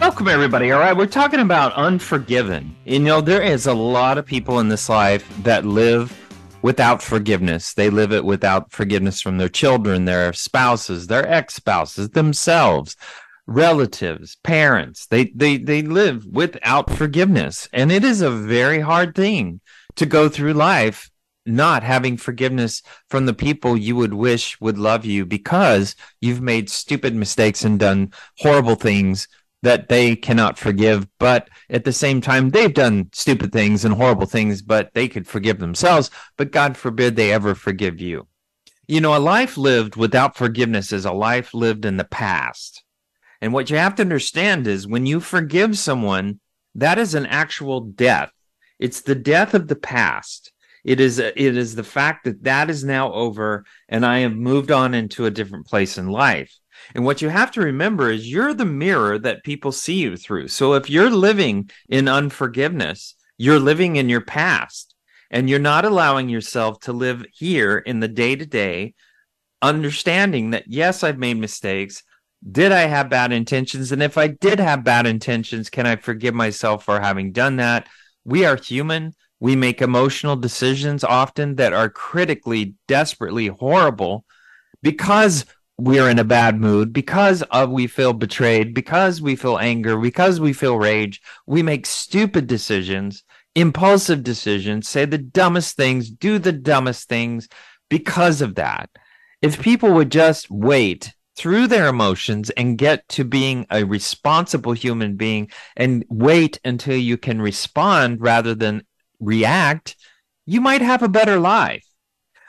Welcome, everybody. All right, we're talking about unforgiven. You know, there is a lot of people in this life that live without forgiveness. They live it without forgiveness from their children, their spouses, their ex spouses, themselves, relatives, parents. They, they, they live without forgiveness. And it is a very hard thing to go through life not having forgiveness from the people you would wish would love you because you've made stupid mistakes and done horrible things that they cannot forgive, but at the same time, they've done stupid things and horrible things, but they could forgive themselves. But God forbid they ever forgive you. You know, a life lived without forgiveness is a life lived in the past. And what you have to understand is when you forgive someone, that is an actual death. It's the death of the past. It is it is the fact that that is now over and I have moved on into a different place in life. And what you have to remember is you're the mirror that people see you through. So if you're living in unforgiveness, you're living in your past and you're not allowing yourself to live here in the day to day, understanding that, yes, I've made mistakes. Did I have bad intentions? And if I did have bad intentions, can I forgive myself for having done that? We are human. We make emotional decisions often that are critically, desperately horrible because we're in a bad mood because of we feel betrayed because we feel anger because we feel rage. We make stupid decisions impulsive decisions say the dumbest things do the dumbest things because of that. If people would just wait through their emotions and get to being a responsible human being and wait until you can respond rather than react you might have a better life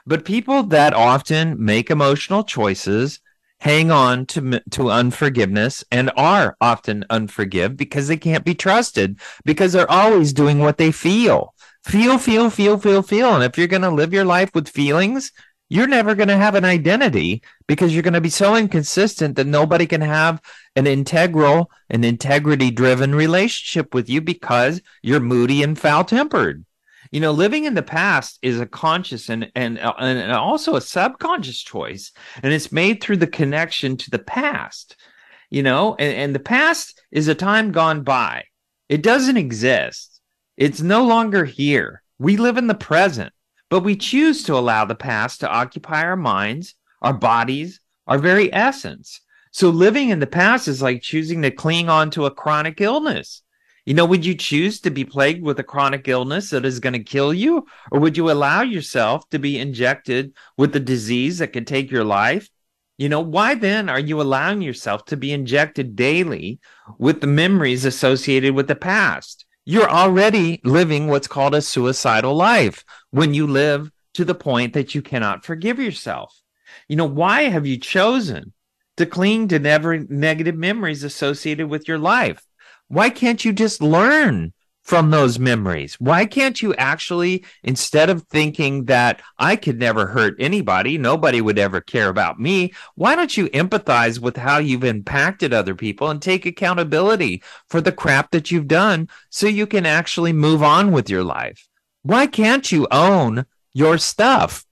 but people that often make emotional choices hang on to to unforgiveness and are often unforgive because they can't be trusted because they're always doing what they feel. Feel, feel, feel, feel, feel. And if you're going to live your life with feelings, you're never going to have an identity because you're going to be so inconsistent that nobody can have an integral and integrity driven relationship with you because you're moody and foul tempered you know living in the past is a conscious and uh, and and also a subconscious choice and it's made through the connection to the past you know and, and the past is a time gone by. It doesn't exist. It's no longer here. We live in the present but we choose to allow the past to occupy our minds our bodies our very essence. So living in the past is like choosing to cling on to a chronic illness you know, would you choose to be plagued with a chronic illness that is going to kill you? Or would you allow yourself to be injected with a disease that could take your life? You know, why then are you allowing yourself to be injected daily with the memories associated with the past? You're already living what's called a suicidal life when you live to the point that you cannot forgive yourself. You know, why have you chosen to cling to never negative memories associated with your life? Why can't you just learn from those memories? Why can't you actually, instead of thinking that I could never hurt anybody, nobody would ever care about me, why don't you empathize with how you've impacted other people and take accountability for the crap that you've done so you can actually move on with your life? Why can't you own your stuff?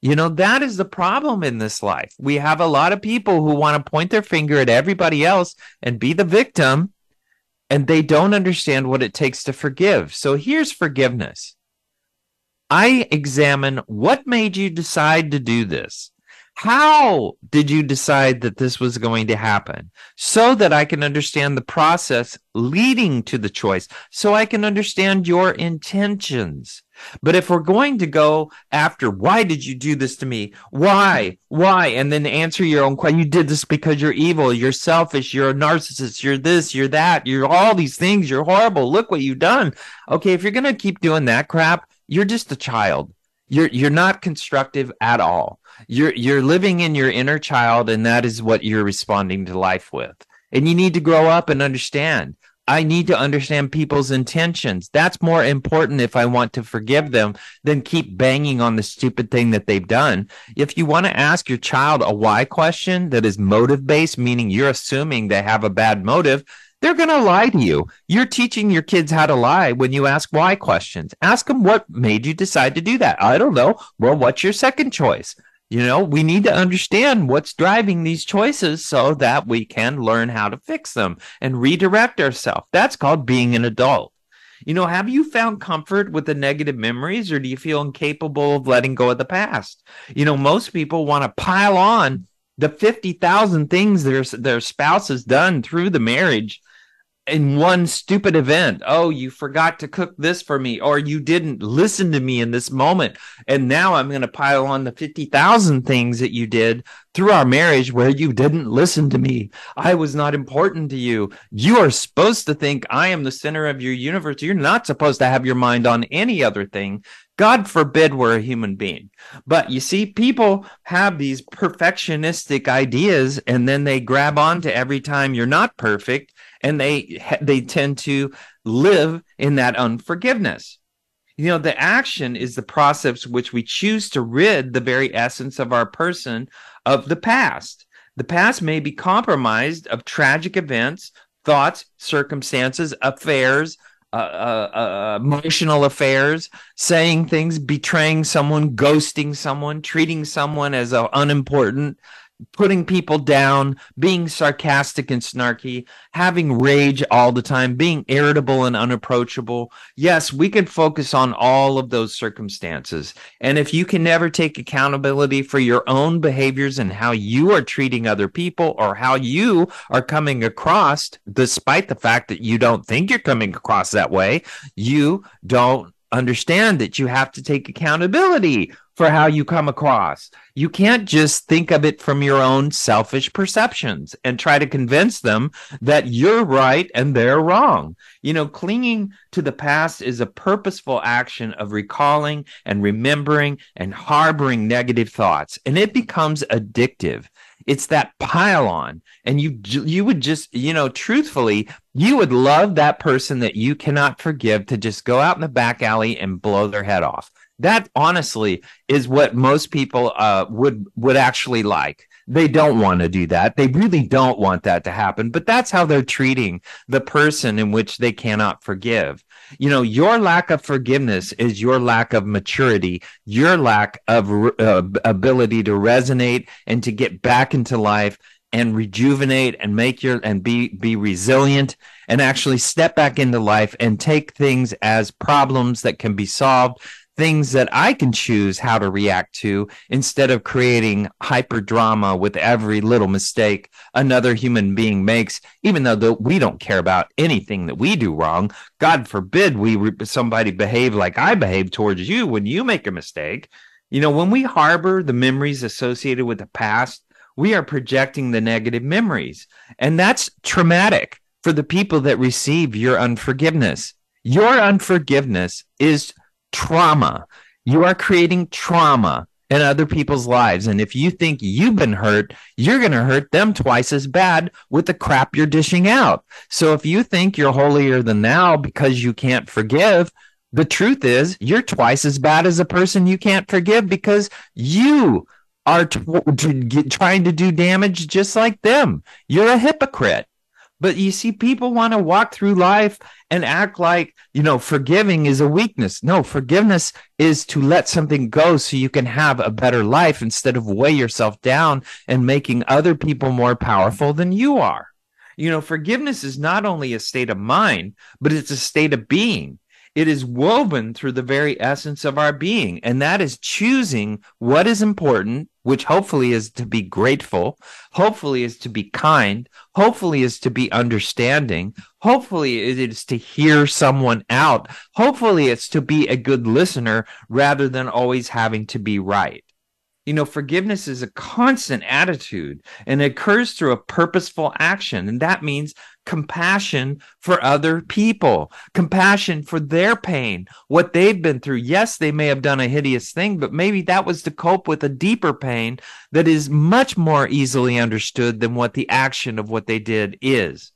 You know, that is the problem in this life. We have a lot of people who want to point their finger at everybody else and be the victim and they don't understand what it takes to forgive. So here's forgiveness. I examine what made you decide to do this. How did you decide that this was going to happen? So that I can understand the process leading to the choice, so I can understand your intentions. But if we're going to go after, why did you do this to me? Why? Why? And then answer your own question. You did this because you're evil, you're selfish, you're a narcissist, you're this, you're that, you're all these things, you're horrible. Look what you've done. Okay, if you're going to keep doing that crap, you're just a child. You're you're not constructive at all you're you're living in your inner child and that is what you're responding to life with and you need to grow up and understand I need to understand people's intentions. That's more important if I want to forgive them than keep banging on the stupid thing that they've done. If you want to ask your child a why question that is motive based, meaning you're assuming they have a bad motive, they're going to lie to you. You're teaching your kids how to lie when you ask why questions. Ask them what made you decide to do that. I don't know. Well, what's your second choice? You know, we need to understand what's driving these choices so that we can learn how to fix them and redirect ourselves. That's called being an adult. You know, have you found comfort with the negative memories or do you feel incapable of letting go of the past? You know, most people want to pile on the 50,000 things their, their spouse has done through the marriage in one stupid event. Oh, you forgot to cook this for me, or you didn't listen to me in this moment. And now I'm going to pile on the 50,000 things that you did through our marriage where you didn't listen to me. I was not important to you. You are supposed to think I am the center of your universe. You're not supposed to have your mind on any other thing. God forbid we're a human being. But you see, people have these perfectionistic ideas and then they grab onto every time you're not perfect and they they tend to live in that unforgiveness. You know the action is the process which we choose to rid the very essence of our person of the past. The past may be compromised of tragic events thoughts circumstances affairs uh, uh, uh, emotional affairs, saying things, betraying someone, ghosting someone, treating someone as unimportant, putting people down, being sarcastic and snarky, having rage all the time, being irritable and unapproachable. Yes, we can focus on all of those circumstances. And if you can never take accountability for your own behaviors and how you are treating other people or how you are coming across, despite the fact that you don't think you're coming across that way, you don't understand that you have to take accountability for how you come across. You can't just think of it from your own selfish perceptions and try to convince them that you're right and they're wrong. You know, clinging to the past is a purposeful action of recalling and remembering and harboring negative thoughts, and it becomes addictive. It's that pile on. And you you would just, you know, truthfully, you would love that person that you cannot forgive to just go out in the back alley and blow their head off that honestly is what most people uh, would would actually like. They don't want to do that. They really don't want that to happen but that's how they're treating the person in which they cannot forgive. You know your lack of forgiveness is your lack of maturity your lack of uh, ability to resonate and to get back into life and rejuvenate and make your and be be resilient and actually step back into life and take things as problems that can be solved things that I can choose how to react to instead of creating hyper drama with every little mistake another human being makes, even though the, we don't care about anything that we do wrong. God forbid we somebody behave like I behave towards you when you make a mistake. You know, when we harbor the memories associated with the past, we are projecting the negative memories, and that's traumatic for the people that receive your unforgiveness. Your unforgiveness is trauma. You are creating trauma in other people's lives. And if you think you've been hurt, you're going to hurt them twice as bad with the crap you're dishing out. So if you think you're holier than thou because you can't forgive, the truth is you're twice as bad as a person you can't forgive because you are t- t- trying to do damage just like them. You're a hypocrite. But you see, people want to walk through life and act like, you know, forgiving is a weakness. No, forgiveness is to let something go so you can have a better life instead of weigh yourself down and making other people more powerful than you are. You know, forgiveness is not only a state of mind, but it's a state of being. It is woven through the very essence of our being, and that is choosing what is important, which hopefully is to be grateful, hopefully is to be kind, hopefully is to be understanding, hopefully it is to hear someone out, hopefully it's to be a good listener rather than always having to be right. You know, forgiveness is a constant attitude and it occurs through a purposeful action. And that means compassion for other people, compassion for their pain, what they've been through. Yes, they may have done a hideous thing, but maybe that was to cope with a deeper pain that is much more easily understood than what the action of what they did is.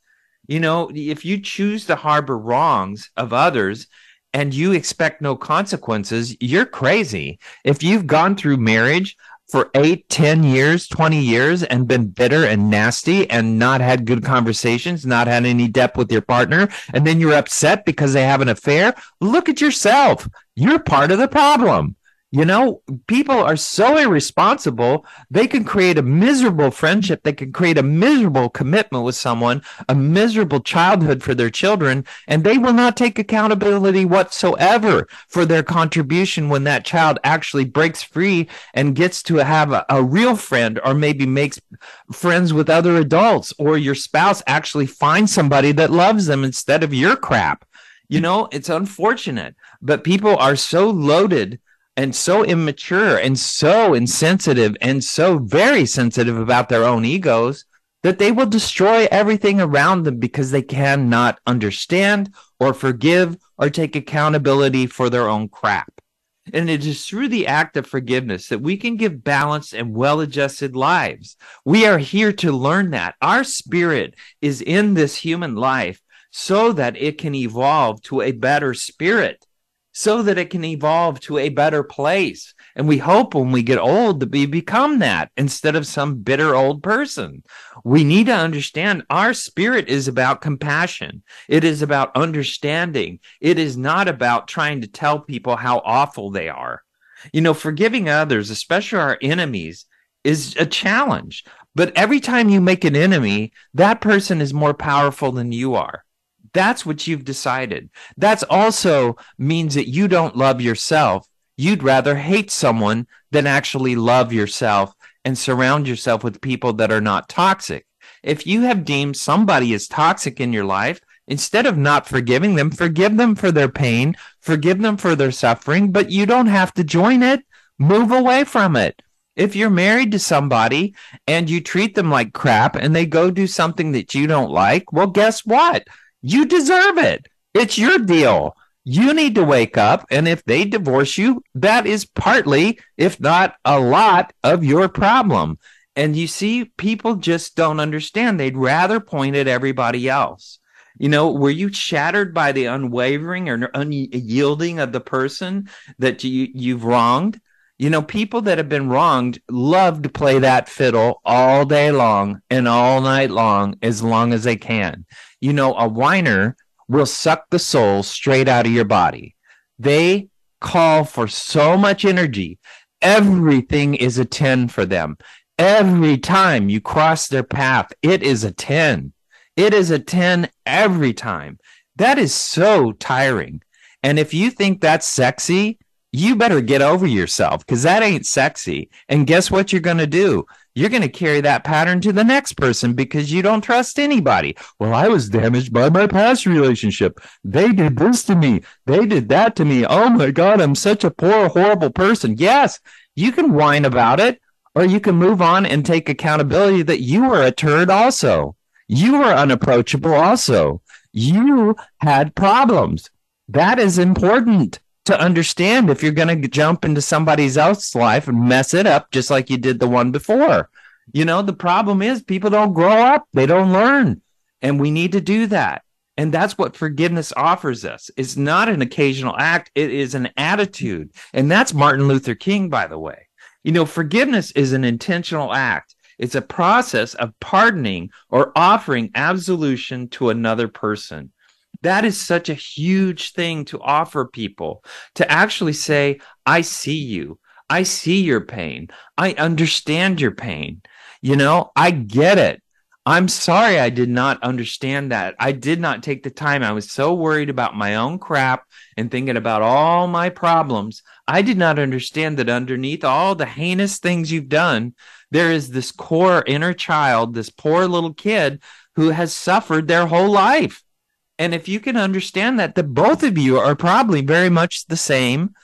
You know, if you choose to harbor wrongs of others and you expect no consequences, you're crazy. If you've gone through marriage for eight, ten years, 20 years and been bitter and nasty and not had good conversations, not had any depth with your partner, and then you're upset because they have an affair, look at yourself. You're part of the problem. You know, people are so irresponsible. They can create a miserable friendship. They can create a miserable commitment with someone, a miserable childhood for their children, and they will not take accountability whatsoever for their contribution when that child actually breaks free and gets to have a, a real friend or maybe makes friends with other adults or your spouse actually finds somebody that loves them instead of your crap. You know, it's unfortunate, but people are so loaded and so immature and so insensitive and so very sensitive about their own egos that they will destroy everything around them because they cannot understand or forgive or take accountability for their own crap. And it is through the act of forgiveness that we can give balanced and well adjusted lives. We are here to learn that. Our spirit is in this human life so that it can evolve to a better spirit so that it can evolve to a better place. And we hope when we get old that we become that instead of some bitter old person. We need to understand our spirit is about compassion. It is about understanding. It is not about trying to tell people how awful they are. You know, forgiving others, especially our enemies, is a challenge. But every time you make an enemy, that person is more powerful than you are. That's what you've decided. That's also means that you don't love yourself. You'd rather hate someone than actually love yourself and surround yourself with people that are not toxic. If you have deemed somebody as toxic in your life, instead of not forgiving them, forgive them for their pain, forgive them for their suffering, but you don't have to join it. Move away from it. If you're married to somebody and you treat them like crap and they go do something that you don't like, well, guess what? You deserve it. It's your deal. You need to wake up. And if they divorce you, that is partly, if not a lot, of your problem. And you see, people just don't understand. They'd rather point at everybody else. You know, were you shattered by the unwavering or unyielding of the person that you, you've wronged? You know, people that have been wronged love to play that fiddle all day long and all night long as long as they can. You know, a whiner will suck the soul straight out of your body. They call for so much energy. Everything is a 10 for them. Every time you cross their path, it is a 10. It is a 10 every time. That is so tiring. And if you think that's sexy, you better get over yourself because that ain't sexy. And guess what you're going to do? You're going to carry that pattern to the next person because you don't trust anybody. Well, I was damaged by my past relationship. They did this to me. They did that to me. Oh my God, I'm such a poor, horrible person. Yes, you can whine about it, or you can move on and take accountability that you were a turd also. You were unapproachable also. You had problems. That is important to understand if you're going to jump into somebody else's life and mess it up just like you did the one before. You know, the problem is people don't grow up, they don't learn. And we need to do that. And that's what forgiveness offers us. It's not an occasional act, it is an attitude. And that's Martin Luther King, by the way. You know, forgiveness is an intentional act. It's a process of pardoning or offering absolution to another person. That is such a huge thing to offer people to actually say, I see you. I see your pain. I understand your pain. You know, I get it. I'm sorry I did not understand that. I did not take the time. I was so worried about my own crap and thinking about all my problems. I did not understand that underneath all the heinous things you've done, there is this core inner child, this poor little kid who has suffered their whole life. And if you can understand that, the both of you are probably very much the same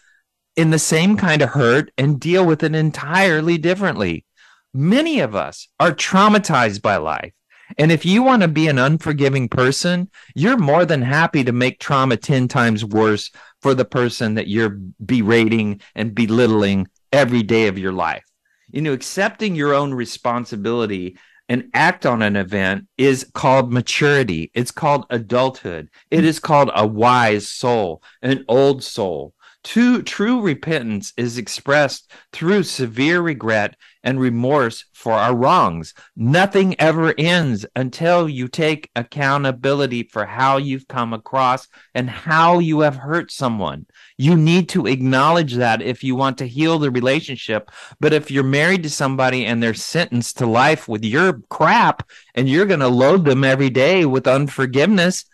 in the same kind of hurt and deal with it entirely differently. Many of us are traumatized by life. And if you want to be an unforgiving person, you're more than happy to make trauma 10 times worse for the person that you're berating and belittling every day of your life. You know, accepting your own responsibility and act on an event is called maturity. It's called adulthood. It is called a wise soul, an old soul. True, true repentance is expressed through severe regret and remorse for our wrongs. Nothing ever ends until you take accountability for how you've come across and how you have hurt someone. You need to acknowledge that if you want to heal the relationship. But if you're married to somebody and they're sentenced to life with your crap and you're going to load them every day with unforgiveness,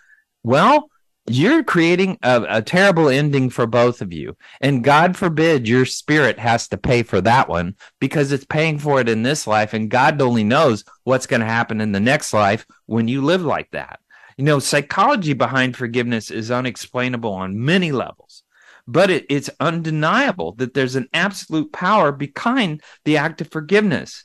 well, you're creating a, a, terrible ending for both of you. And God forbid your spirit has to pay for that one because it's paying for it in this life. And God only knows what's going to happen in the next life when you live like that. You know, psychology behind forgiveness is unexplainable on many levels, but it, it's undeniable that there's an absolute power behind the act of forgiveness.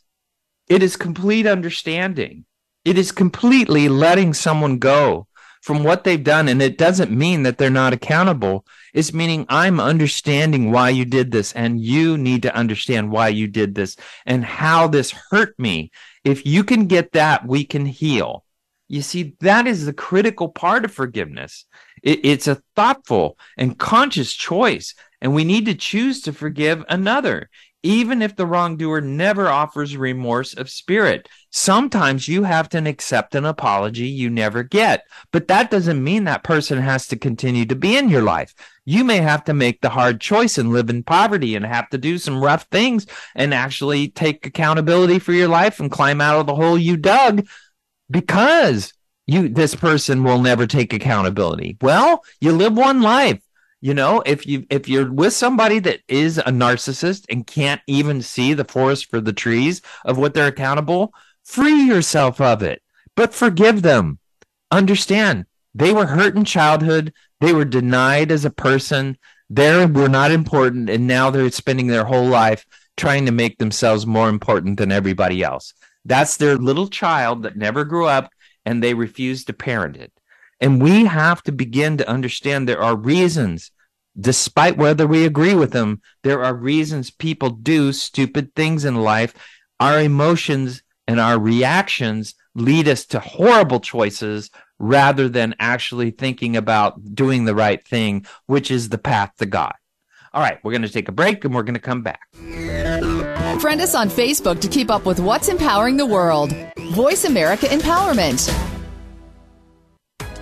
It is complete understanding. It is completely letting someone go from what they've done. And it doesn't mean that they're not accountable. It's meaning I'm understanding why you did this and you need to understand why you did this and how this hurt me. If you can get that, we can heal. You see, that is the critical part of forgiveness. It, it's a thoughtful and conscious choice, and we need to choose to forgive another even if the wrongdoer never offers remorse of spirit. Sometimes you have to accept an apology you never get, but that doesn't mean that person has to continue to be in your life. You may have to make the hard choice and live in poverty and have to do some rough things and actually take accountability for your life and climb out of the hole you dug because you this person will never take accountability. Well, you live one life you know if you if you're with somebody that is a narcissist and can't even see the forest for the trees of what they're accountable free yourself of it but forgive them. Understand they were hurt in childhood. They were denied as a person. They were not important and now they're spending their whole life trying to make themselves more important than everybody else. That's their little child that never grew up and they refuse to parent it and we have to begin to understand there are reasons, despite whether we agree with them, there are reasons people do stupid things in life. Our emotions and our reactions lead us to horrible choices rather than actually thinking about doing the right thing, which is the path to God. All right, we're going to take a break and we're going to come back. Friend us on Facebook to keep up with what's empowering the world. Voice America Empowerment.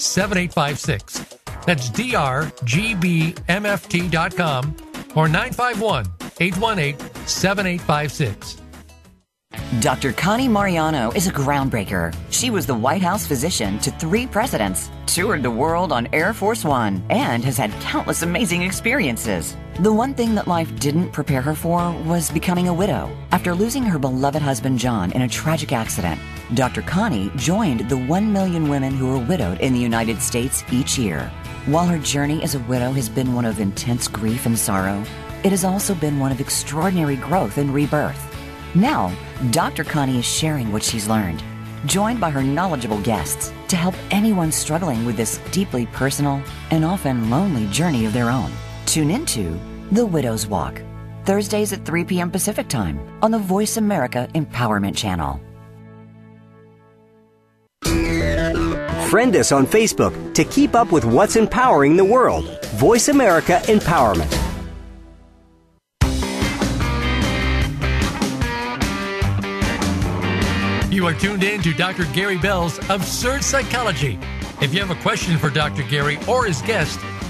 7856. That's drgbmft.com or 951 818 7856. Dr. Connie Mariano is a groundbreaker. She was the White House physician to three presidents, toured the world on Air Force One, and has had countless amazing experiences. The one thing that life didn't prepare her for was becoming a widow. After losing her beloved husband John in a tragic accident, Dr. Connie joined the 1 million women who are widowed in the United States each year. While her journey as a widow has been one of intense grief and sorrow, it has also been one of extraordinary growth and rebirth. Now, Dr. Connie is sharing what she's learned, joined by her knowledgeable guests to help anyone struggling with this deeply personal and often lonely journey of their own. Tune into The Widow's Walk, Thursdays at 3 p.m. Pacific Time on the Voice America Empowerment Channel. Friend us on Facebook to keep up with what's empowering the world. Voice America Empowerment. You are tuned in to Dr. Gary Bell's Absurd Psychology. If you have a question for Dr. Gary or his guest,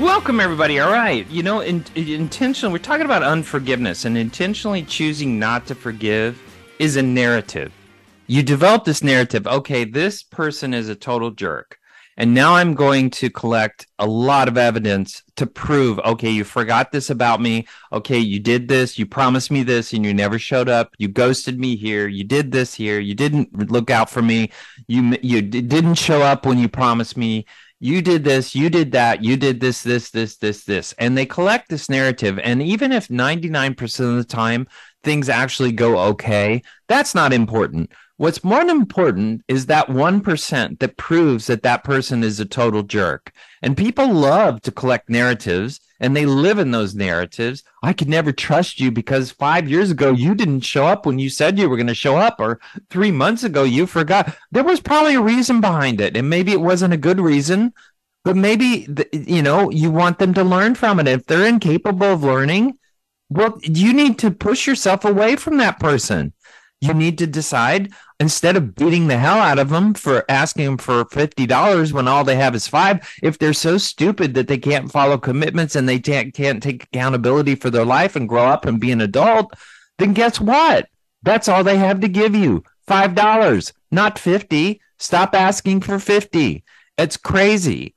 Welcome, everybody. All right. You know, in, in, intentional, we're talking about unforgiveness, and intentionally choosing not to forgive is a narrative. You develop this narrative okay, this person is a total jerk. And now I'm going to collect a lot of evidence to prove, okay, you forgot this about me. Okay, you did this. You promised me this and you never showed up. You ghosted me here. You did this here. You didn't look out for me. You, you didn't show up when you promised me. You did this. You did that. You did this, this, this, this, this. And they collect this narrative. And even if 99% of the time things actually go okay, that's not important. What's more important is that 1% that proves that that person is a total jerk. And people love to collect narratives and they live in those narratives. I could never trust you because five years ago you didn't show up when you said you were going to show up, or three months ago you forgot. There was probably a reason behind it. And maybe it wasn't a good reason, but maybe, you know, you want them to learn from it. If they're incapable of learning, well, you need to push yourself away from that person. You need to decide instead of beating the hell out of them for asking them for $50 when all they have is five if they're so stupid that they can't follow commitments and they can't, can't take accountability for their life and grow up and be an adult then guess what? That's all they have to give you five dollars not 50 stop asking for 50 it's crazy.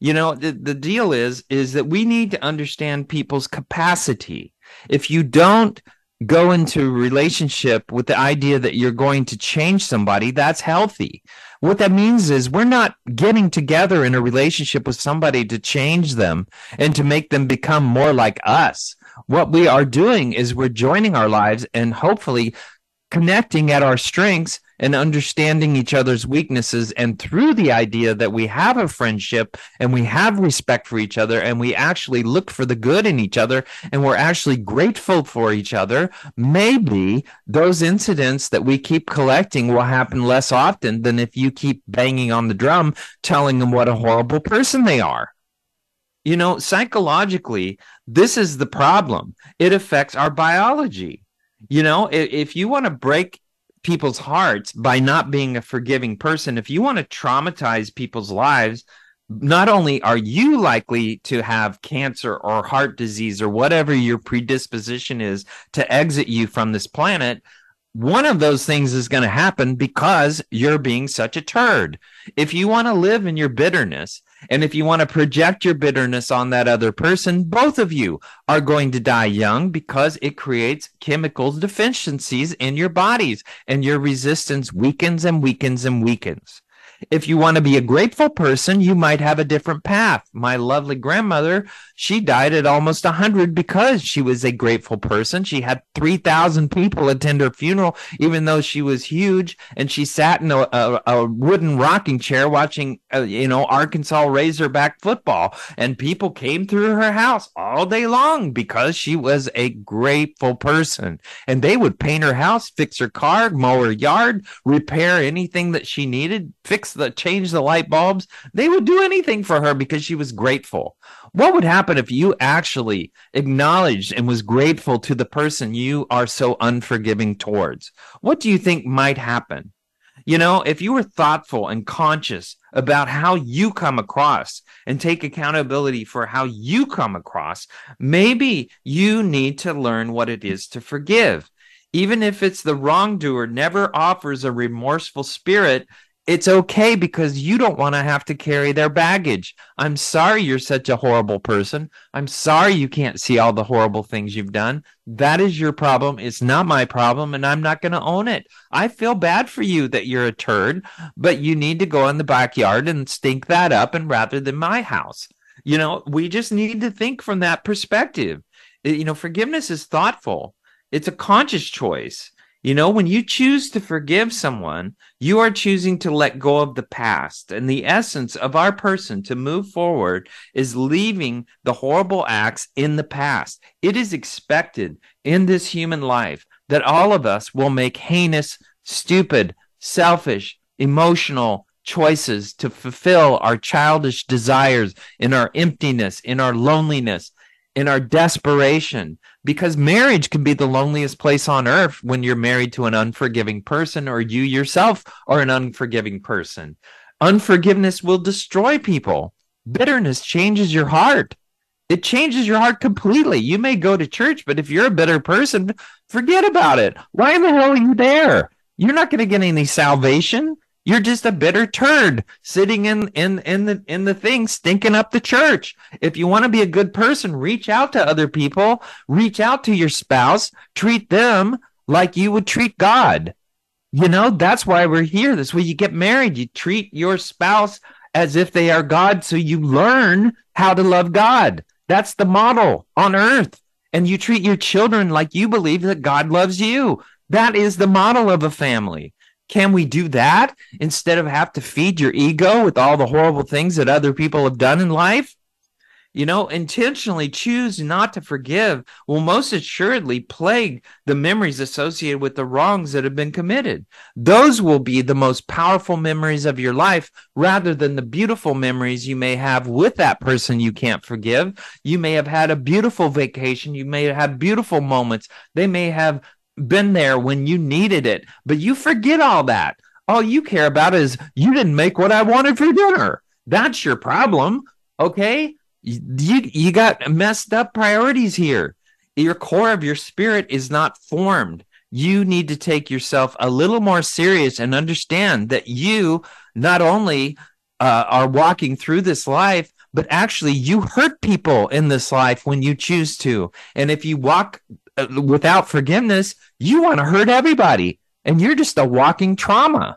You know the, the deal is is that we need to understand people's capacity if you don't go into relationship with the idea that you're going to change somebody, that's healthy. What that means is we're not getting together in a relationship with somebody to change them and to make them become more like us. What we are doing is we're joining our lives and hopefully connecting at our strengths and understanding each other's weaknesses. And through the idea that we have a friendship and we have respect for each other and we actually look for the good in each other and we're actually grateful for each other, maybe those incidents that we keep collecting will happen less often than if you keep banging on the drum telling them what a horrible person they are. You know, psychologically, this is the problem. It affects our biology. You know, if, if you want to break people's hearts by not being a forgiving person. If you want to traumatize people's lives, not only are you likely to have cancer or heart disease or whatever your predisposition is to exit you from this planet, one of those things is going to happen because you're being such a turd. If you want to live in your bitterness, and if you want to project your bitterness on that other person, both of you are going to die young because it creates chemical deficiencies in your bodies and your resistance weakens and weakens and weakens. If you want to be a grateful person, you might have a different path. My lovely grandmother, she died at almost 100 because she was a grateful person. She had 3,000 people attend her funeral, even though she was huge. And she sat in a, a, a wooden rocking chair watching, uh, you know, Arkansas Razorback football. And people came through her house all day long because she was a grateful person. And they would paint her house, fix her car, mow her yard, repair anything that she needed, fix the change the light bulbs. They would do anything for her because she was grateful. What would happen if you actually acknowledged and was grateful to the person you are so unforgiving towards? What do you think might happen? You know, if you were thoughtful and conscious about how you come across and take accountability for how you come across, maybe you need to learn what it is to forgive. Even if it's the wrongdoer never offers a remorseful spirit it's okay because you don't want to have to carry their baggage. I'm sorry you're such a horrible person. I'm sorry you can't see all the horrible things you've done. That is your problem. It's not my problem, and I'm not going to own it. I feel bad for you that you're a turd, but you need to go in the backyard and stink that up and rather than my house. You know, we just need to think from that perspective. You know, forgiveness is thoughtful. It's a conscious choice you know, when you choose to forgive someone, you are choosing to let go of the past. And the essence of our person to move forward is leaving the horrible acts in the past. It is expected in this human life that all of us will make heinous, stupid, selfish, emotional choices to fulfill our childish desires in our emptiness, in our loneliness, in our desperation because marriage can be the loneliest place on earth when you're married to an unforgiving person or you yourself are an unforgiving person. Unforgiveness will destroy people. Bitterness changes your heart. It changes your heart completely. You may go to church, but if you're a bitter person, forget about it. Why in the hell are you there? You're not going to get any salvation. You're just a bitter turd sitting in in in the in the thing stinking up the church. If you want to be a good person, reach out to other people, reach out to your spouse, treat them like you would treat God. You know, that's why we're here. That's why you get married. You treat your spouse as if they are God so you learn how to love God. That's the model on earth. And you treat your children like you believe that God loves you. That is the model of a family. Can we do that instead of have to feed your ego with all the horrible things that other people have done in life? You know, intentionally choose not to forgive will most assuredly plague the memories associated with the wrongs that have been committed. Those will be the most powerful memories of your life rather than the beautiful memories you may have with that person you can't forgive. You may have had a beautiful vacation. You may have beautiful moments. They may have been there when you needed it, but you forget all that. All you care about is you didn't make what I wanted for dinner. That's your problem. Okay. You, you got messed up priorities here. Your core of your spirit is not formed. You need to take yourself a little more serious and understand that you not only uh, are walking through this life, but actually you hurt people in this life when you choose to. And if you walk Uh, without forgiveness, you want to hurt everybody and you're just a walking trauma.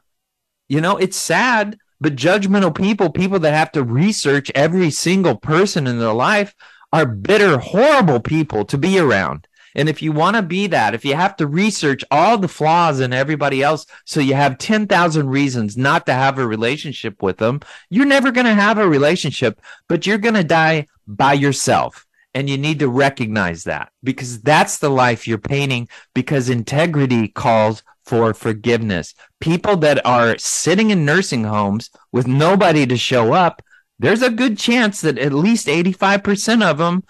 You know, it's sad, but judgmental people, people that have to research every single person in their life, are bitter, horrible people to be around. And if you want to be that, if you have to research all the flaws in everybody else, so you have 10,000 reasons not to have a relationship with them, you're never going to have a relationship, but you're going to die by yourself. And you need to recognize that because that's the life you're painting because integrity calls for forgiveness. People that are sitting in nursing homes with nobody to show up, there's a good chance that at least 85% of them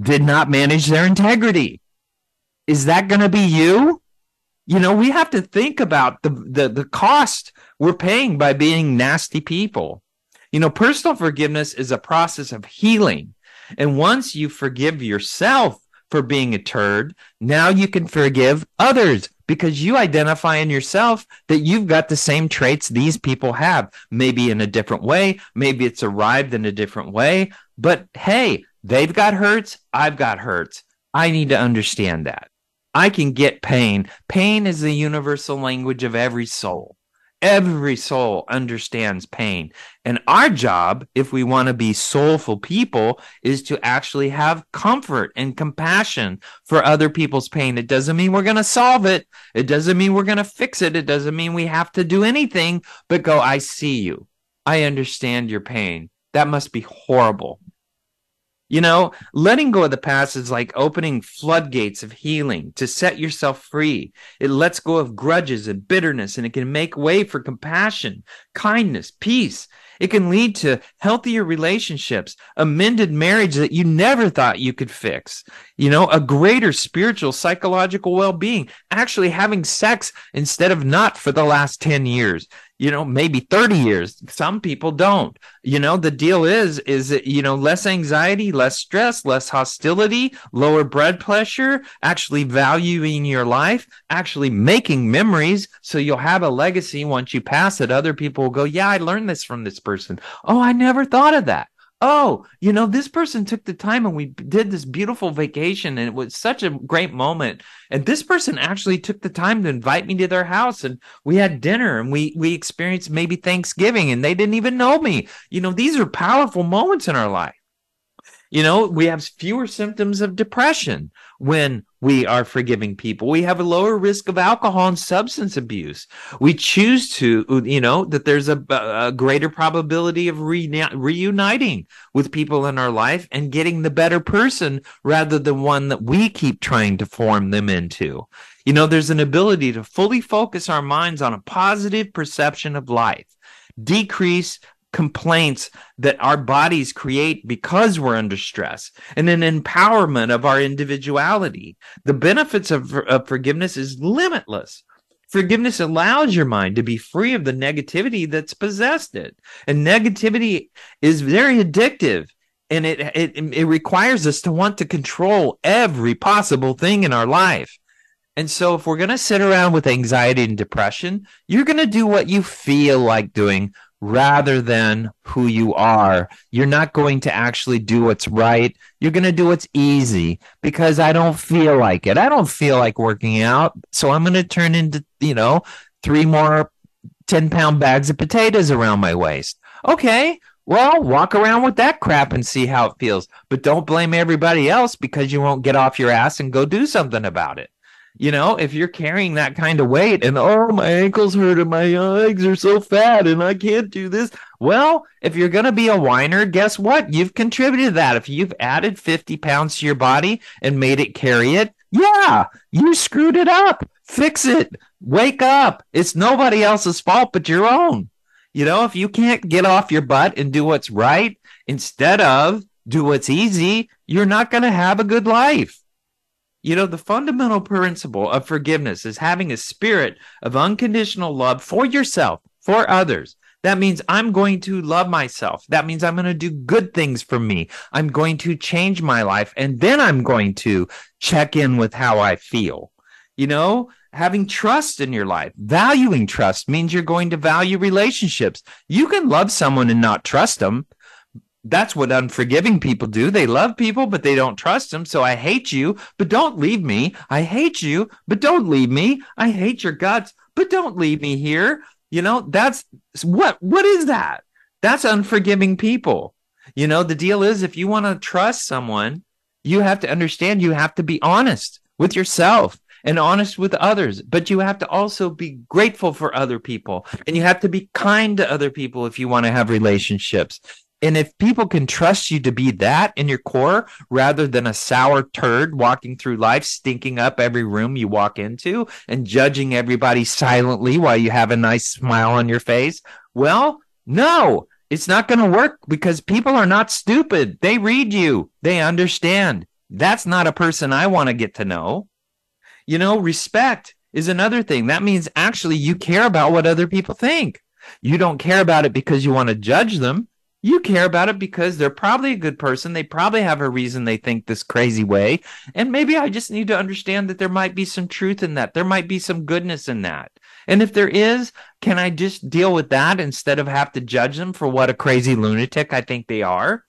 did not manage their integrity. Is that going to be you? You know, we have to think about the, the, the cost we're paying by being nasty people. You know, personal forgiveness is a process of healing and once you forgive yourself for being a turd, now you can forgive others because you identify in yourself that you've got the same traits these people have, maybe in a different way, maybe it's arrived in a different way. But hey, they've got hurts, I've got hurts. I need to understand that. I can get pain. Pain is the universal language of every soul. Every soul understands pain. And our job, if we want to be soulful people, is to actually have comfort and compassion for other people's pain. It doesn't mean we're going to solve it. It doesn't mean we're going to fix it. It doesn't mean we have to do anything but go, I see you. I understand your pain. That must be horrible. You know, letting go of the past is like opening floodgates of healing to set yourself free. It lets go of grudges and bitterness, and it can make way for compassion, kindness, peace. It can lead to healthier relationships, amended marriage that you never thought you could fix, you know, a greater spiritual, psychological well being, actually having sex instead of not for the last 10 years you know maybe 30 years. Some people don't. You know the deal is is that you know less anxiety less stress less hostility lower blood pressure actually valuing your life actually making memories. So you'll have a legacy once you pass it. Other people will go yeah i learned this from this person. Oh i never thought of that oh, you know, this person took the time and we did this beautiful vacation and it was such a great moment. And this person actually took the time to invite me to their house and we had dinner and we we experienced maybe Thanksgiving and they didn't even know me. You know, these are powerful moments in our life. You know, we have fewer symptoms of depression when we are forgiving people. We have a lower risk of alcohol and substance abuse. We choose to, you know, that there's a, a greater probability of re- reuniting with people in our life and getting the better person rather than one that we keep trying to form them into. You know, there's an ability to fully focus our minds on a positive perception of life, decrease complaints that our bodies create because we're under stress and an empowerment of our individuality. The benefits of, of forgiveness is limitless. Forgiveness allows your mind to be free of the negativity that's possessed it. And negativity is very addictive and it, it, it requires us to want to control every possible thing in our life. And so if we're going to sit around with anxiety and depression, you're going to do what you feel like doing rather than who you are. You're not going to actually do what's right. You're going to do what's easy because I don't feel like it. I don't feel like working out. So I'm going to turn into, you know, three more 10 pound bags of potatoes around my waist. Okay. Well, walk around with that crap and see how it feels. But don't blame everybody else because you won't get off your ass and go do something about it. You know, if you're carrying that kind of weight and oh, my ankles hurt and my uh, legs are so fat and I can't do this. Well, if you're going to be a whiner, guess what? You've contributed to that. If you've added 50 pounds to your body and made it carry it, yeah, you screwed it up. Fix it. Wake up. It's nobody else's fault but your own. You know, if you can't get off your butt and do what's right instead of do what's easy, you're not going to have a good life. You know, the fundamental principle of forgiveness is having a spirit of unconditional love for yourself, for others. That means I'm going to love myself. That means I'm going to do good things for me. I'm going to change my life. And then I'm going to check in with how I feel. You know, having trust in your life, valuing trust means you're going to value relationships. You can love someone and not trust them that's what unforgiving people do. They love people, but they don't trust them. So I hate you, but don't leave me. I hate you, but don't leave me. I hate your guts, but don't leave me here. You know, that's what, what is that? That's unforgiving people. You know, the deal is if you want to trust someone, you have to understand you have to be honest with yourself and honest with others, but you have to also be grateful for other people and you have to be kind to other people if you want to have relationships. And if people can trust you to be that in your core rather than a sour turd walking through life, stinking up every room you walk into and judging everybody silently while you have a nice smile on your face, well, no, it's not going to work because people are not stupid. They read you, they understand. That's not a person I want to get to know. You know, respect is another thing. That means actually you care about what other people think. You don't care about it because you want to judge them. You care about it because they're probably a good person. They probably have a reason they think this crazy way. And maybe I just need to understand that there might be some truth in that. There might be some goodness in that. And if there is, can I just deal with that instead of have to judge them for what a crazy lunatic I think they are?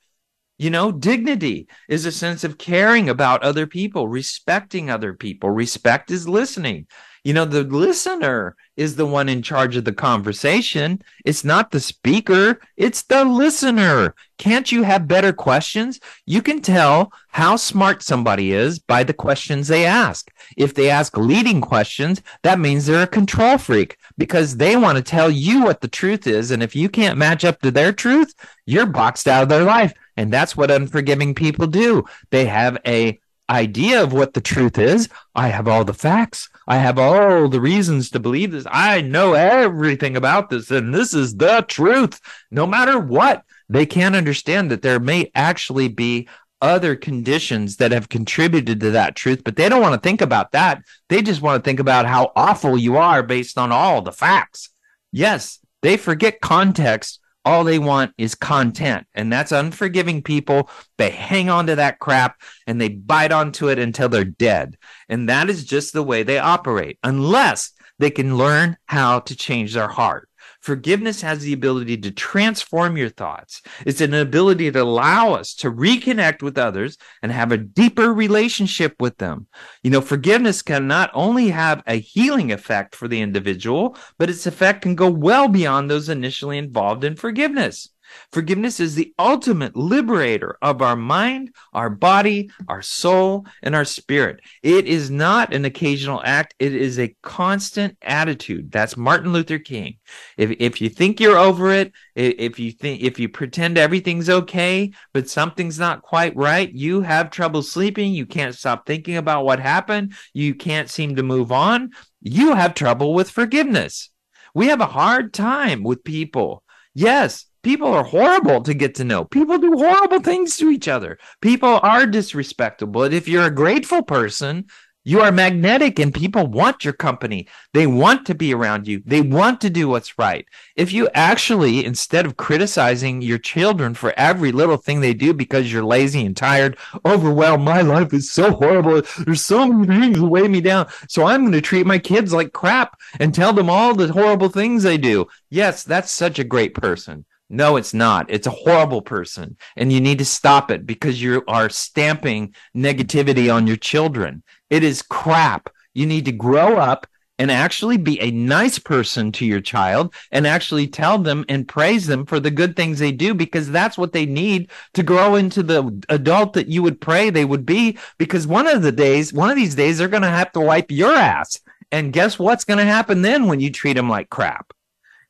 You know, dignity is a sense of caring about other people, respecting other people. Respect is listening. You know, the listener is the one in charge of the conversation. It's not the speaker, it's the listener. Can't you have better questions? You can tell how smart somebody is by the questions they ask. If they ask leading questions, that means they're a control freak because they want to tell you what the truth is. And if you can't match up to their truth, you're boxed out of their life. And that's what unforgiving people do. They have a idea of what the truth is. I have all the facts. I have all the reasons to believe this. I know everything about this, and this is the truth. No matter what, they can't understand that there may actually be other conditions that have contributed to that truth, but they don't want to think about that. They just want to think about how awful you are based on all the facts. Yes, they forget context all they want is content. And that's unforgiving people. They hang on to that crap and they bite onto it until they're dead. And that is just the way they operate, unless they can learn how to change their heart. Forgiveness has the ability to transform your thoughts. It's an ability to allow us to reconnect with others and have a deeper relationship with them. You know, forgiveness can not only have a healing effect for the individual, but its effect can go well beyond those initially involved in forgiveness. Forgiveness is the ultimate liberator of our mind, our body, our soul, and our spirit. It is not an occasional act, it is a constant attitude. That's Martin Luther King. If, if you think you're over it, if you think if you pretend everything's okay, but something's not quite right, you have trouble sleeping, you can't stop thinking about what happened, you can't seem to move on, you have trouble with forgiveness. We have a hard time with people Yes, people are horrible to get to know. People do horrible things to each other. People are disrespectful. But if you're a grateful person, you are magnetic and people want your company. They want to be around you. They want to do what's right. If you actually, instead of criticizing your children for every little thing they do because you're lazy and tired, overwhelmed, my life is so horrible. There's so many things that weigh me down. So I'm going to treat my kids like crap and tell them all the horrible things they do. Yes, that's such a great person. No, it's not. It's a horrible person. And you need to stop it because you are stamping negativity on your children. It is crap. You need to grow up and actually be a nice person to your child and actually tell them and praise them for the good things they do because that's what they need to grow into the adult that you would pray they would be because one of the days one of these days they're going to have to wipe your ass and guess what's going to happen then when you treat them like crap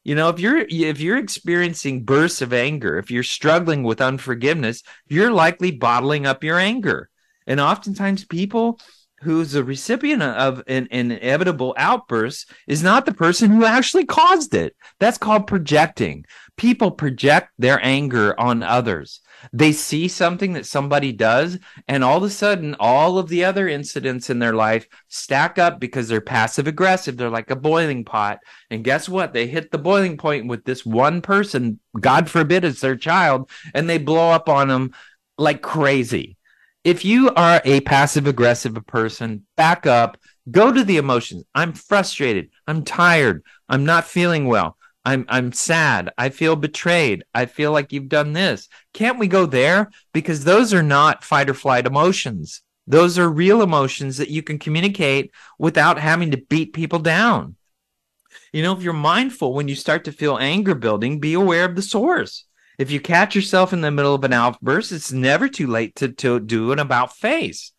you know if you're if you're experiencing bursts of anger if you're struggling with unforgiveness you're likely bottling up your anger and oftentimes people who's the recipient of an, an, inevitable outburst is not the person who actually caused it. That's called projecting. People project their anger on others. They see something that somebody does, and all of a sudden, all of the other incidents in their life stack up because they're passive aggressive. They're like a boiling pot. And guess what? They hit the boiling point with this one person, God forbid it's their child, and they blow up on them like crazy if you are a passive aggressive person, back up, go to the emotions. I'm frustrated. I'm tired. I'm not feeling well. I'm I'm sad. I feel betrayed. I feel like you've done this. Can't we go there? Because those are not fight or flight emotions. Those are real emotions that you can communicate without having to beat people down. You know, if you're mindful when you start to feel anger building, be aware of the source. If you catch yourself in the middle of an outburst, it's never too late to, to do an about face.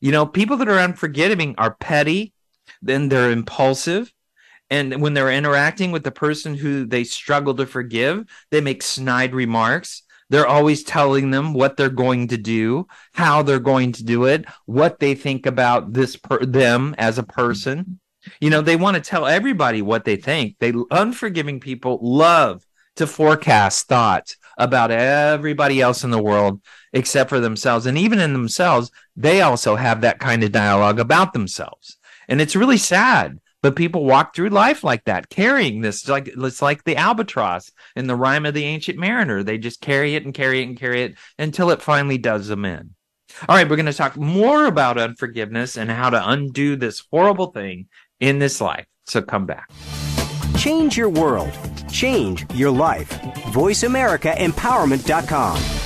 You know, people that are unforgiving are petty, then they're impulsive. And when they're interacting with the person who they struggle to forgive, they make snide remarks. They're always telling them what they're going to do, how they're going to do it, what they think about this per- them as a person. You know, they want to tell everybody what they think. They unforgiving people love to forecast thoughts about everybody else in the world except for themselves. And even in themselves, they also have that kind of dialogue about themselves. And it's really sad. But people walk through life like that, carrying this like it's like the albatross in the rhyme of the ancient mariner. They just carry it and carry it and carry it until it finally does them in. All right, we're going to talk more about unforgiveness and how to undo this horrible thing in this life. So come back. Change your world. Change your life. VoiceAmericaEmpowerment.com.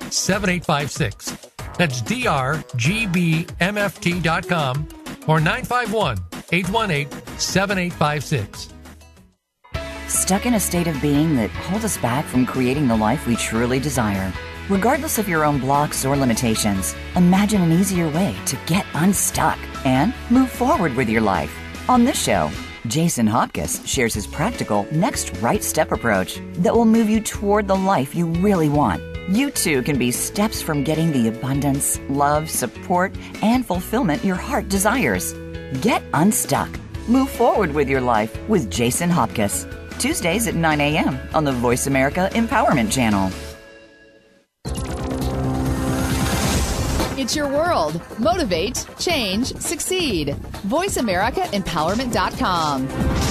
7856. That's drgbmft.com or 951 818 7856. Stuck in a state of being that holds us back from creating the life we truly desire. Regardless of your own blocks or limitations, imagine an easier way to get unstuck and move forward with your life. On this show, Jason Hopkins shares his practical next right step approach that will move you toward the life you really want. You too can be steps from getting the abundance, love, support, and fulfillment your heart desires. Get unstuck. Move forward with your life with Jason Hopkins. Tuesdays at 9 a.m. on the Voice America Empowerment Channel. It's your world. Motivate, change, succeed. VoiceAmericaEmpowerment.com.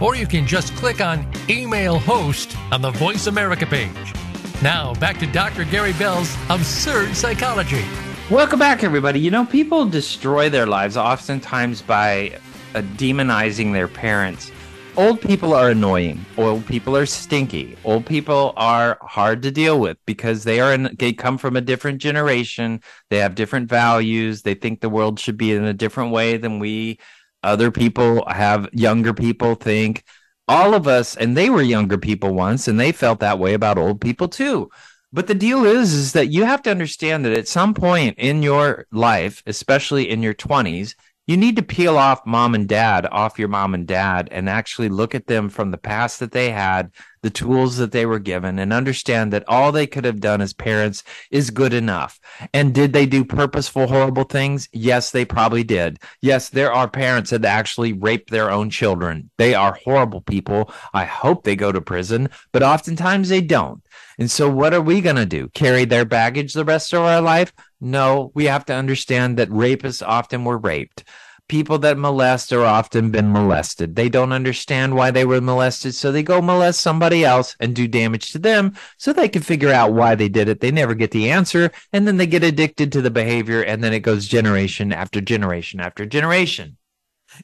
Or you can just click on Email Host on the Voice America page. Now, back to Dr. Gary Bell's Absurd Psychology. Welcome back, everybody. You know, people destroy their lives oftentimes by uh, demonizing their parents. Old people are annoying. Old people are stinky. Old people are hard to deal with because they are in, they come from a different generation. They have different values. They think the world should be in a different way than we other people have younger people think all of us and they were younger people once and they felt that way about old people too. But the deal is is that you have to understand that at some point in your life especially in your 20s you need to peel off mom and dad off your mom and dad and actually look at them from the past that they had, the tools that they were given, and understand that all they could have done as parents is good enough. And did they do purposeful, horrible things? Yes, they probably did. Yes, there are parents that actually rape their own children. They are horrible people. I hope they go to prison, but oftentimes they don't. And so, what are we going to do? Carry their baggage the rest of our life? No, we have to understand that rapists often were raped. People that molest are often been molested. They don't understand why they were molested, so they go molest somebody else and do damage to them so they can figure out why they did it. They never get the answer, and then they get addicted to the behavior, and then it goes generation after generation after generation.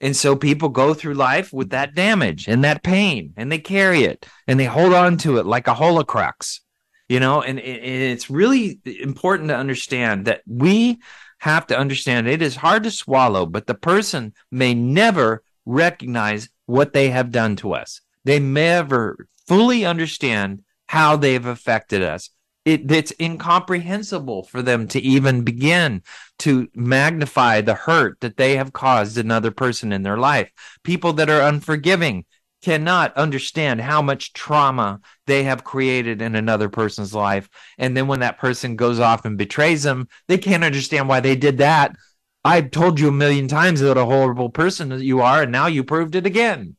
And so people go through life with that damage and that pain, and they carry it and they hold on to it like a Horcrux you know and, it's really important to understand that we have to understand it is hard to swallow but the person may never recognize what they have done to us they never fully understand how they've affected us it, it's incomprehensible for them to even begin to magnify the hurt that they have caused another person in their life. People that are unforgiving cannot understand how much trauma they have created in another person's life. And then when that person goes off and betrays them, they can't understand why they did that. I've told you a million times what a horrible person that you are, and now you proved it again.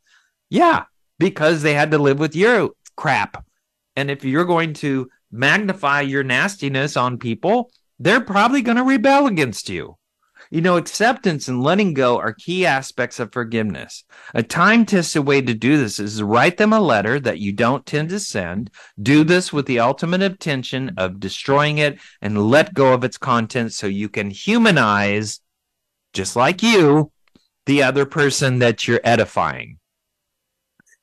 Yeah, because they had to live with your crap. And if you're going to magnify your nastiness on people, they're probably going to rebel against you. You know, acceptance and letting go are key aspects of forgiveness. A time tested way to do this is to write them a letter that you don't tend to send. Do this with the ultimate intention of destroying it and let go of its content so you can humanize, just like you, the other person that you're edifying.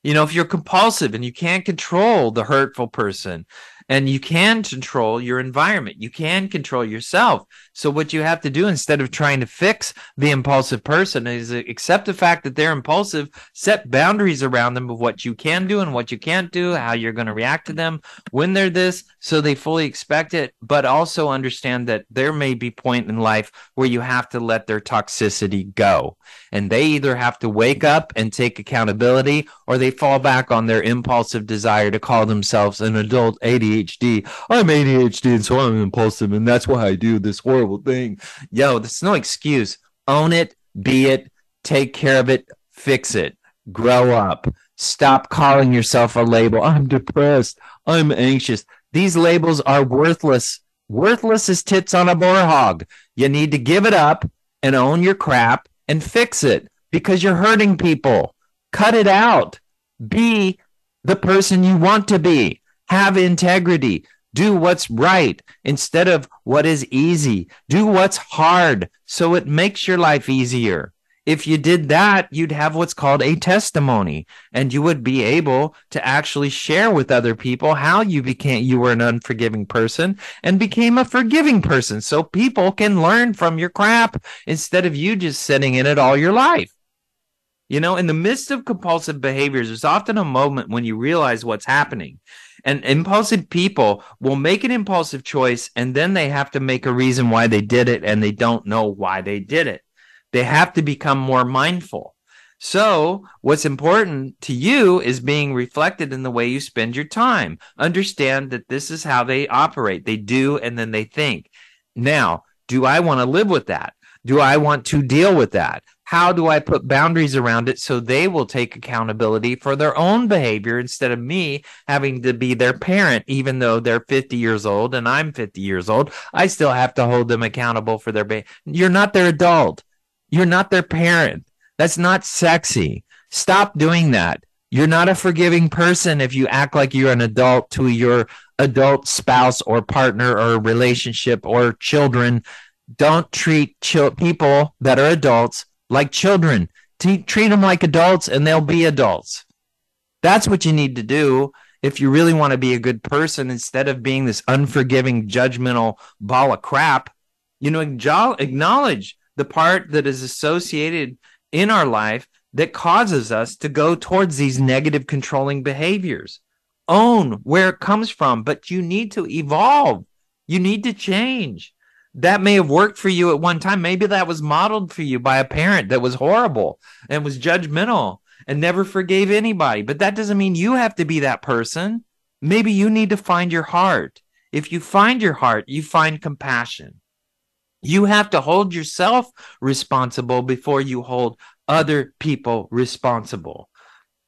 You know, if you're compulsive and you can't control the hurtful person, and you can control your environment. You can control yourself. So what you have to do instead of trying to fix the impulsive person is accept the fact that they're impulsive, set boundaries around them of what you can do and what you can't do, how you're going to react to them when they're this so they fully expect it, but also understand that there may be point in life where you have to let their toxicity go. And they either have to wake up and take accountability or they fall back on their impulsive desire to call themselves an adult ADHD. I'm ADHD, and so I'm impulsive, and that's why I do this horrible thing. Yo, there's no excuse. Own it, be it, take care of it, fix it, grow up. Stop calling yourself a label. I'm depressed. I'm anxious. These labels are worthless. Worthless as tits on a boar hog. You need to give it up and own your crap and fix it because you're hurting people. Cut it out. Be the person you want to be have integrity, do what's right instead of what is easy, do what's hard so it makes your life easier. If you did that, you'd have what's called a testimony and you would be able to actually share with other people how you became, you were an unforgiving person and became a forgiving person. So people can learn from your crap instead of you just sitting in it all your life. You know, in the midst of compulsive behaviors, there's often a moment when you realize what's happening. And impulsive people will make an impulsive choice and then they have to make a reason why they did it and they don't know why they did it. They have to become more mindful. So, what's important to you is being reflected in the way you spend your time. Understand that this is how they operate. They do and then they think. Now, do I want to live with that? Do I want to deal with that? How do I put boundaries around it so they will take accountability for their own behavior instead of me having to be their parent, even though they're 50 years old and I'm 50 years old? I still have to hold them accountable for their behavior. You're not their adult. You're not their parent. That's not sexy. Stop doing that. You're not a forgiving person if you act like you're an adult to your adult spouse or partner or relationship or children. Don't treat ch- people that are adults like children. T- treat them like adults and they'll be adults. That's what you need to do if you really want to be a good person instead of being this unforgiving, judgmental ball of crap. You know, acknowledge the part that is associated in our life that causes us to go towards these negative controlling behaviors. Own where it comes from, but you need to evolve. You need to change. That may have worked for you at one time. Maybe that was modeled for you by a parent that was horrible and was judgmental and never forgave anybody. But that doesn't mean you have to be that person. Maybe you need to find your heart. If you find your heart, you find compassion. You have to hold yourself responsible before you hold other people responsible.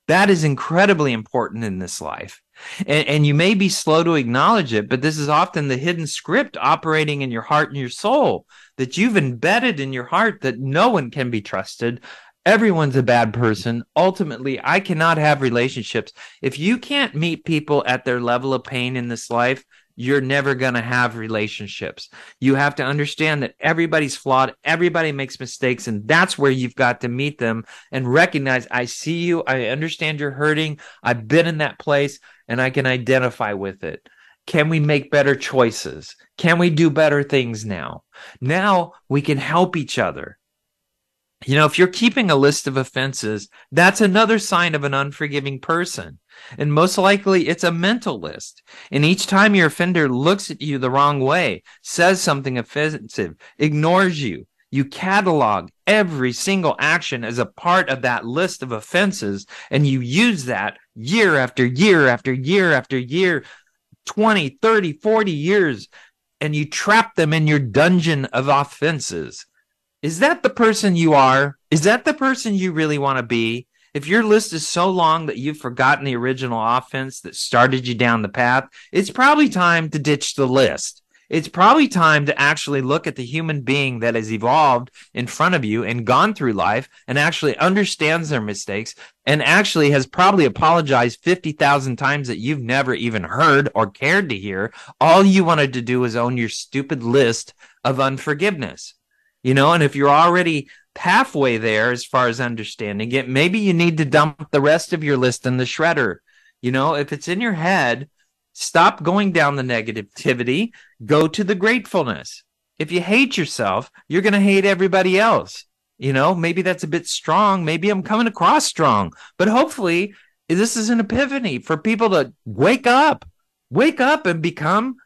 That is incredibly important in this life. And, and, you may be slow to acknowledge it, but this is often the hidden script operating in your heart and your soul that you've embedded in your heart that no one can be trusted. Everyone's a bad person. Ultimately, I cannot have relationships. If you can't meet people at their level of pain in this life, you're never going to have relationships. You have to understand that everybody's flawed, everybody makes mistakes, and that's where you've got to meet them and recognize I see you, I understand you're hurting, I've been in that place, and I can identify with it. Can we make better choices? Can we do better things now? Now we can help each other. You know, if you're keeping a list of offenses, that's another sign of an unforgiving person. And most likely it's a mental list. And each time your offender looks at you the wrong way, says something offensive, ignores you, you catalog every single action as a part of that list of offenses. And you use that year after year after year after year, 20, 30, 40 years. And you trap them in your dungeon of offenses. Is that the person you are? Is that the person you really want to be? If your list is so long that you've forgotten the original offense that started you down the path, it's probably time to ditch the list. It's probably time to actually look at the human being that has evolved in front of you and gone through life and actually understands their mistakes and actually has probably apologized 50,000 times that you've never even heard or cared to hear. All you wanted to do was own your stupid list of unforgiveness. You know, and if you're already halfway there as far as understanding it, maybe you need to dump the rest of your list in the shredder. You know, if it's in your head, stop going down the negativity, go to the gratefulness. If you hate yourself, you're going to hate everybody else. You know, maybe that's a bit strong. Maybe I'm coming across strong, but hopefully this is an epiphany for people to wake up, wake up and become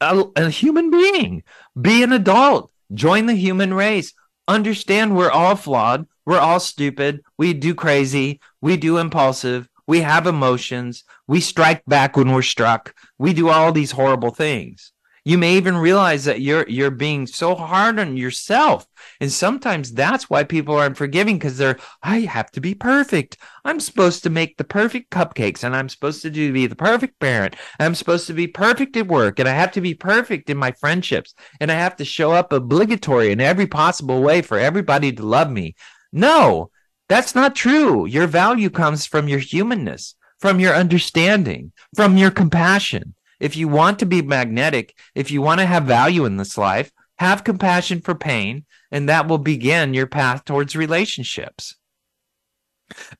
a, a human being, be an adult, join the human race understand we're all flawed. We're all stupid. We do crazy. We do impulsive. We have emotions. We strike back when we're struck. We do all these horrible things. You may even realize that you're you're being so hard on yourself. And sometimes that's why people aren't forgiving because they're I have to be perfect. I'm supposed to make the perfect cupcakes and I'm supposed to do be the perfect parent. I'm supposed to be perfect at work and I have to be perfect in my friendships and I have to show up obligatory in every possible way for everybody to love me. No, that's not true. Your value comes from your humanness, from your understanding, from your compassion. If you want to be magnetic, if you want to have value in this life, have compassion for pain, and that will begin your path towards relationships.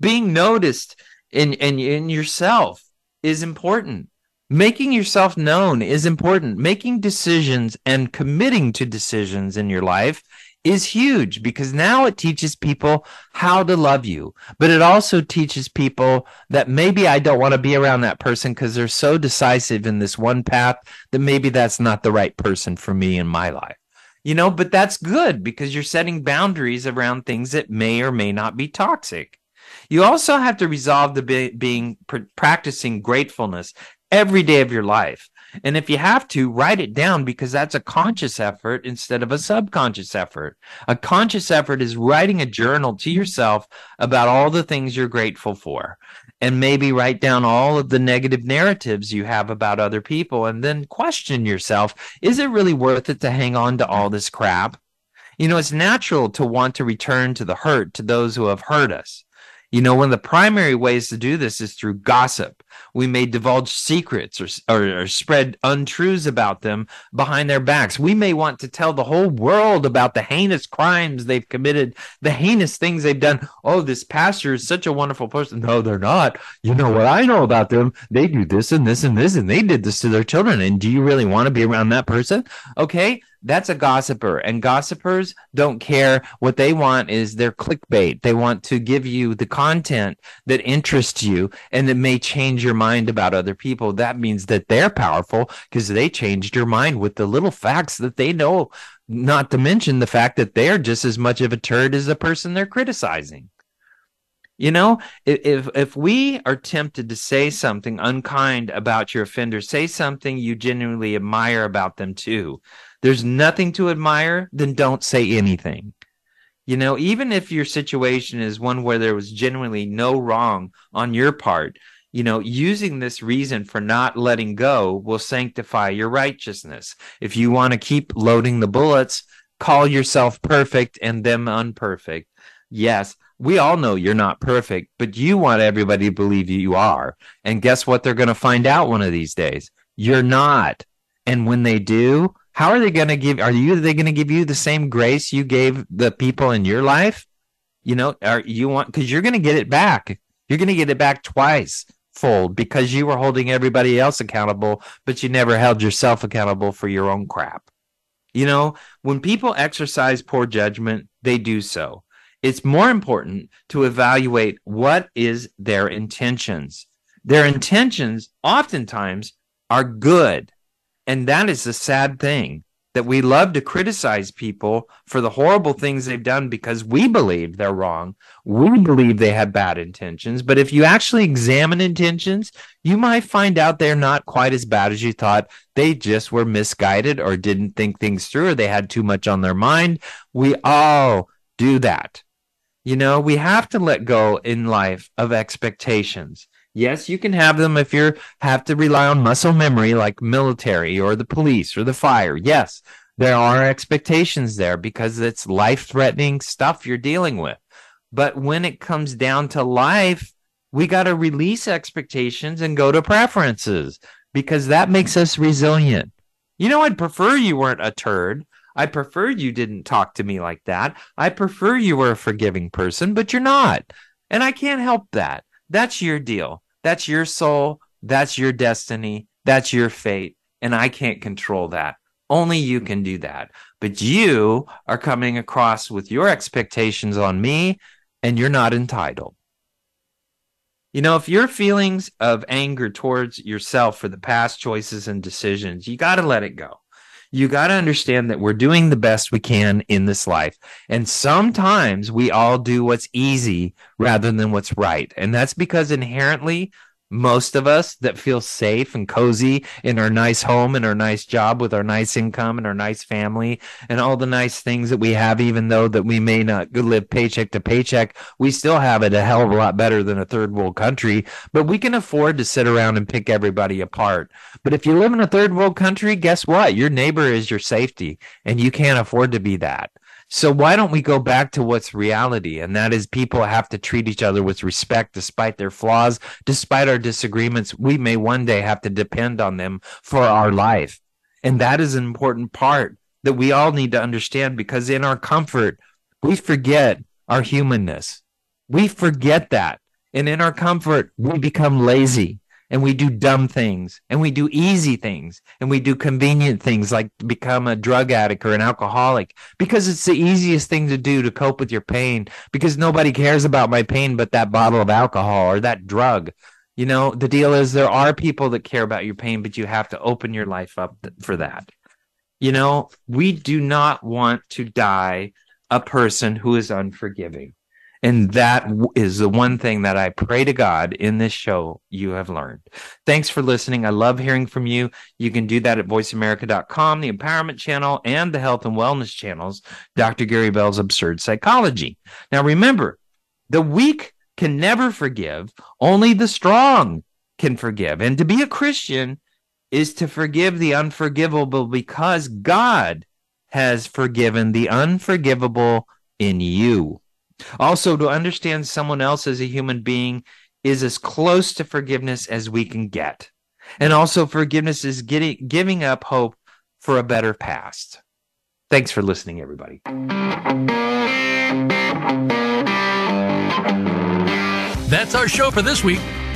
Being noticed in, in, in yourself is important. Making yourself known is important. Making decisions and committing to decisions in your life is huge because now it teaches people how to love you, but it also teaches people that maybe I don't want to be around that person because they're so decisive in this one path that maybe that's not the right person for me in my life. You know, but that's good because you're setting boundaries around things that may or may not be toxic. You also have to resolve the be- being pr- practicing gratefulness every day of your life. And if you have to, write it down because that's a conscious effort instead of a subconscious effort. A conscious effort is writing a journal to yourself about all the things you're grateful for. And maybe write down all of the negative narratives you have about other people and then question yourself is it really worth it to hang on to all this crap? You know, it's natural to want to return to the hurt to those who have hurt us. You know, one of the primary ways to do this is through gossip. We may divulge secrets or, or, or, spread untruths about them behind their backs. We may want to tell the whole world about the heinous crimes they've committed, the heinous things they've done. Oh, this pastor is such a wonderful person. No, they're not. You know what I know about them? They do this and this and this, and they did this to their children. And do you really want to be around that person? Okay that's a gossiper and gossipers don't care. What they want is their clickbait. They want to give you the content that interests you and it may change your mind about other people. That means that they're powerful because they changed your mind with the little facts that they know not to mention the fact that they're just as much of a turd as the person they're criticizing. You know, if if we are tempted to say something unkind about your offender, say something you genuinely admire about them too there's nothing to admire, then don't say anything. You know, even if your situation is one where there was genuinely no wrong on your part, you know, using this reason for not letting go will sanctify your righteousness. If you want to keep loading the bullets, call yourself perfect and them unperfect. Yes, we all know you're not perfect, but you want everybody to believe you are. And guess what? They're going to find out one of these days. You're not. And when they do, how are they going to give are you are they going to give you the same grace you gave the people in your life? You know are you want because you're going to get it back. You're going to get it back twice fold because you were holding everybody else accountable but you never held yourself accountable for your own crap. You know when people exercise poor judgment they do so. It's more important to evaluate what is their intentions. Their intentions oftentimes are good and that is the sad thing that we love to criticize people for the horrible things they've done because we believe they're wrong. We believe they have bad intentions. But if you actually examine intentions, you might find out they're not quite as bad as you thought. They just were misguided or didn't think things through or they had too much on their mind. We all do that. You know, we have to let go in life of expectations. Yes, you can have them if you have to rely on muscle memory like military or the police or the fire. Yes, there are expectations there because it's life threatening stuff you're dealing with. But when it comes down to life, we got to release expectations and go to preferences because that makes us resilient. You know, I'd prefer you weren't a turd. I prefer you didn't talk to me like that. I prefer you were a forgiving person, but you're not. And I can't help that. That's your deal. That's your soul. That's your destiny. That's your fate. And I can't control that. Only you can do that. But you are coming across with your expectations on me, and you're not entitled. You know, if your feelings of anger towards yourself for the past choices and decisions, you got to let it go. You got to understand that we're doing the best we can in this life. And sometimes we all do what's easy rather than what's right. And that's because inherently most of us that feel safe and cozy in our nice home and our nice job with our nice income and our nice family and all the nice things that we have, even though that we may not live paycheck to paycheck, we still have it a hell of a lot better than a third world country. But we can afford to sit around and pick everybody apart. But if you live in a third world country, guess what? Your neighbor is your safety and you can't afford to be that. So why don't we go back to what's reality? And that is people have to treat each other with respect despite their flaws, despite our disagreements. We may one day have to depend on them for our life. And that is an important part that we all need to understand because in our comfort, we forget our humanness. We forget that. And in our comfort, we become lazy and we do dumb things and we do easy things and we do convenient things like become a drug addict or an alcoholic because it's the easiest thing to do to cope with your pain because nobody cares about my pain but that bottle of alcohol or that drug. You know, the deal is there are people that care about your pain, but you have to open your life up for that. You know, we do not want to die a person who is unforgiving. And that is the one thing that I pray to God in this show you have learned. Thanks for listening. I love hearing from you. You can do that at voiceamerica.com, the empowerment channel, and the health and wellness channels, Dr. Gary Bell's Absurd Psychology. Now, remember, the weak can never forgive, only the strong can forgive. And to be a Christian is to forgive the unforgivable because God has forgiven the unforgivable in you. Also, to understand someone else as a human being is as close to forgiveness as we can get. And also, forgiveness is getting, giving up hope for a better past. Thanks for listening, everybody. That's our show for this week.